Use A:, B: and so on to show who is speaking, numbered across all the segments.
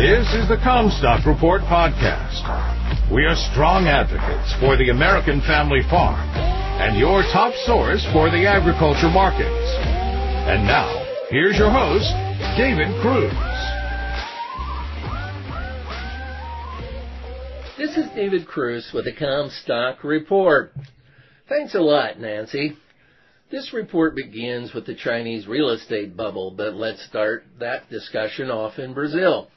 A: This is the Commstock Report podcast. We are strong advocates for the American family farm and your top source for the agriculture markets. And now, here's your host, David Kruse.
B: This is David Kruse with the Commstock Report. Thanks a lot, Nancy. This report begins with the Chinese real estate bubble, but let's start that discussion off in Brazil.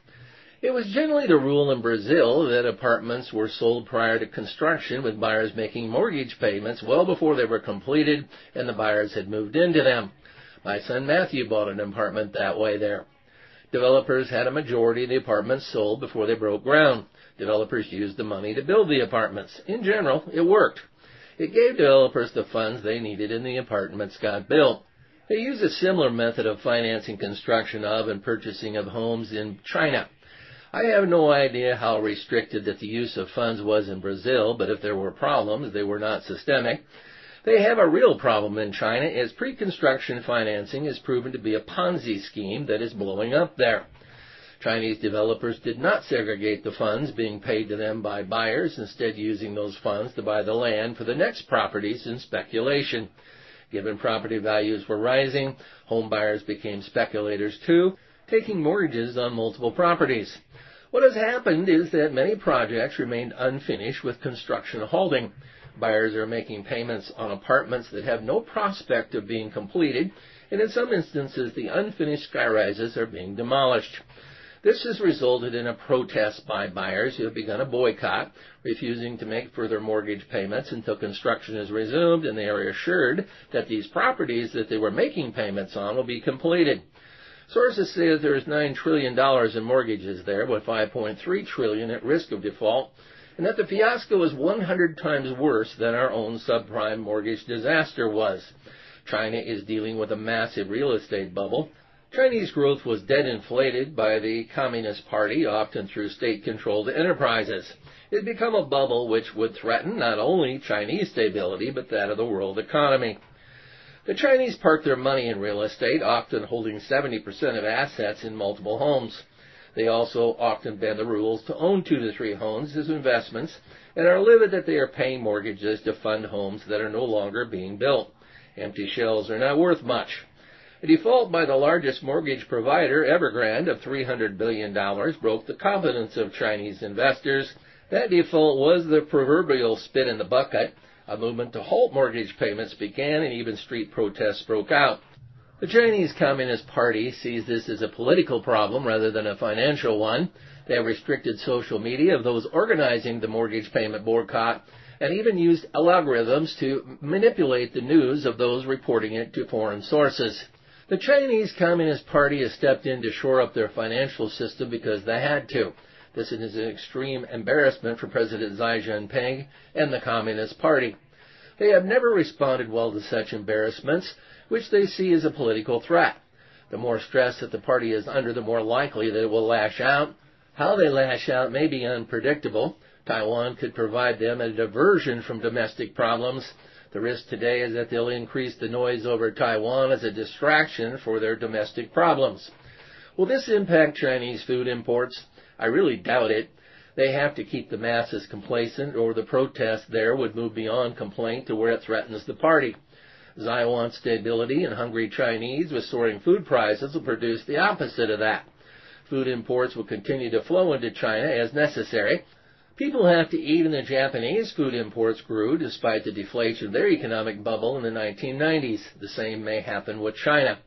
B: It was generally the rule in Brazil that apartments were sold prior to construction with buyers making mortgage payments well before they were completed and the buyers had moved into them. My son Matthew bought an apartment that way there. Developers had a majority of the apartments sold before they broke ground. Developers used the money to build the apartments. In general, it worked. It gave developers the funds they needed and the apartments got built. They use a similar method of financing construction of and purchasing of homes in China. I have no idea how restricted that the use of funds was in Brazil, but if there were problems, they were not systemic. They have a real problem in China as pre-construction financing has proven to be a Ponzi scheme that is blowing up there. Chinese developers did not segregate the funds being paid to them by buyers, instead using those funds to buy the land for the next properties in speculation. Given property values were rising, home buyers became speculators too, taking mortgages on multiple properties. What has happened is that many projects remained unfinished with construction halting. Buyers are making payments on apartments that have no prospect of being completed, and in some instances the unfinished skyrises are being demolished. This has resulted in a protest by buyers who have begun a boycott, refusing to make further mortgage payments until construction is resumed and they are assured that these properties that they were making payments on will be completed. Sources say that there is $9 trillion in mortgages there, with 5.3 trillion at risk of default, and that the fiasco is 100 times worse than our own subprime mortgage disaster was. China is dealing with a massive real estate bubble, Chinese growth was dead inflated by the Communist Party, often through state-controlled enterprises. It had become a bubble which would threaten not only Chinese stability, but that of the world economy. The Chinese park their money in real estate, often holding 70% of assets in multiple homes. They also often bend the rules to own two to three homes as investments and are livid that they are paying mortgages to fund homes that are no longer being built. Empty shells are not worth much. A default by the largest mortgage provider, Evergrande, of $300 billion broke the confidence of Chinese investors. That default was the proverbial spit in the bucket. A movement to halt mortgage payments began and even street protests broke out. The Chinese Communist Party sees this as a political problem rather than a financial one. They have restricted social media of those organizing the mortgage payment boycott and even used algorithms to manipulate the news of those reporting it to foreign sources. The Chinese Communist Party has stepped in to shore up their financial system because they had to. This is an extreme embarrassment for President Xi Jinping and the Communist Party. They have never responded well to such embarrassments, which they see as a political threat. The more stress that the party is under, the more likely that it will lash out. How they lash out may be unpredictable. Taiwan could provide them a diversion from domestic problems the risk today is that they'll increase the noise over Taiwan as a distraction for their domestic problems. Will this impact Chinese food imports? I really doubt it. They have to keep the masses complacent or the protest there would move beyond complaint to where it threatens the party. Xi wants stability and hungry Chinese with soaring food prices will produce the opposite of that. Food imports will continue to flow into China as necessary, People have to eat, and the Japanese food imports grew despite the deflation of their economic bubble in the 1990s. The same may happen with China.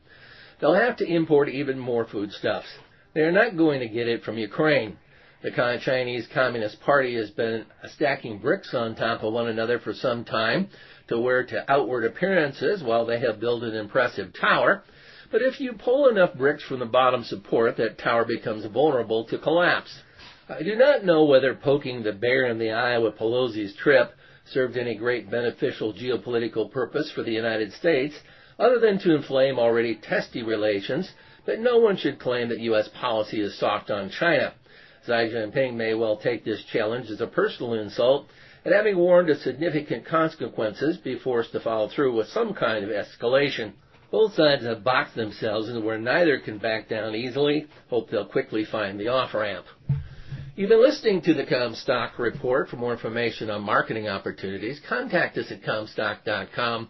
B: They'll have to import even more foodstuffs. They are not going to get it from Ukraine. The Chinese Communist Party has been stacking bricks on top of one another for some time to wear to outward appearances while they have built an impressive tower. But if you pull enough bricks from the bottom support, that tower becomes vulnerable to collapse. I do not know whether poking the bear in the eye with Pelosi's trip served any great beneficial geopolitical purpose for the United States other than to inflame already testy relations, but no one should claim that U.S. policy is soft on China. Xi Jinping may well take this challenge as a personal insult, and having warned of significant consequences, be forced to follow through with some kind of escalation. Both sides have boxed themselves into where neither can back down easily. Hope they'll quickly find the off ramp. You've been listening to the Commstock Report. For more information on marketing opportunities, contact us at Commstock.com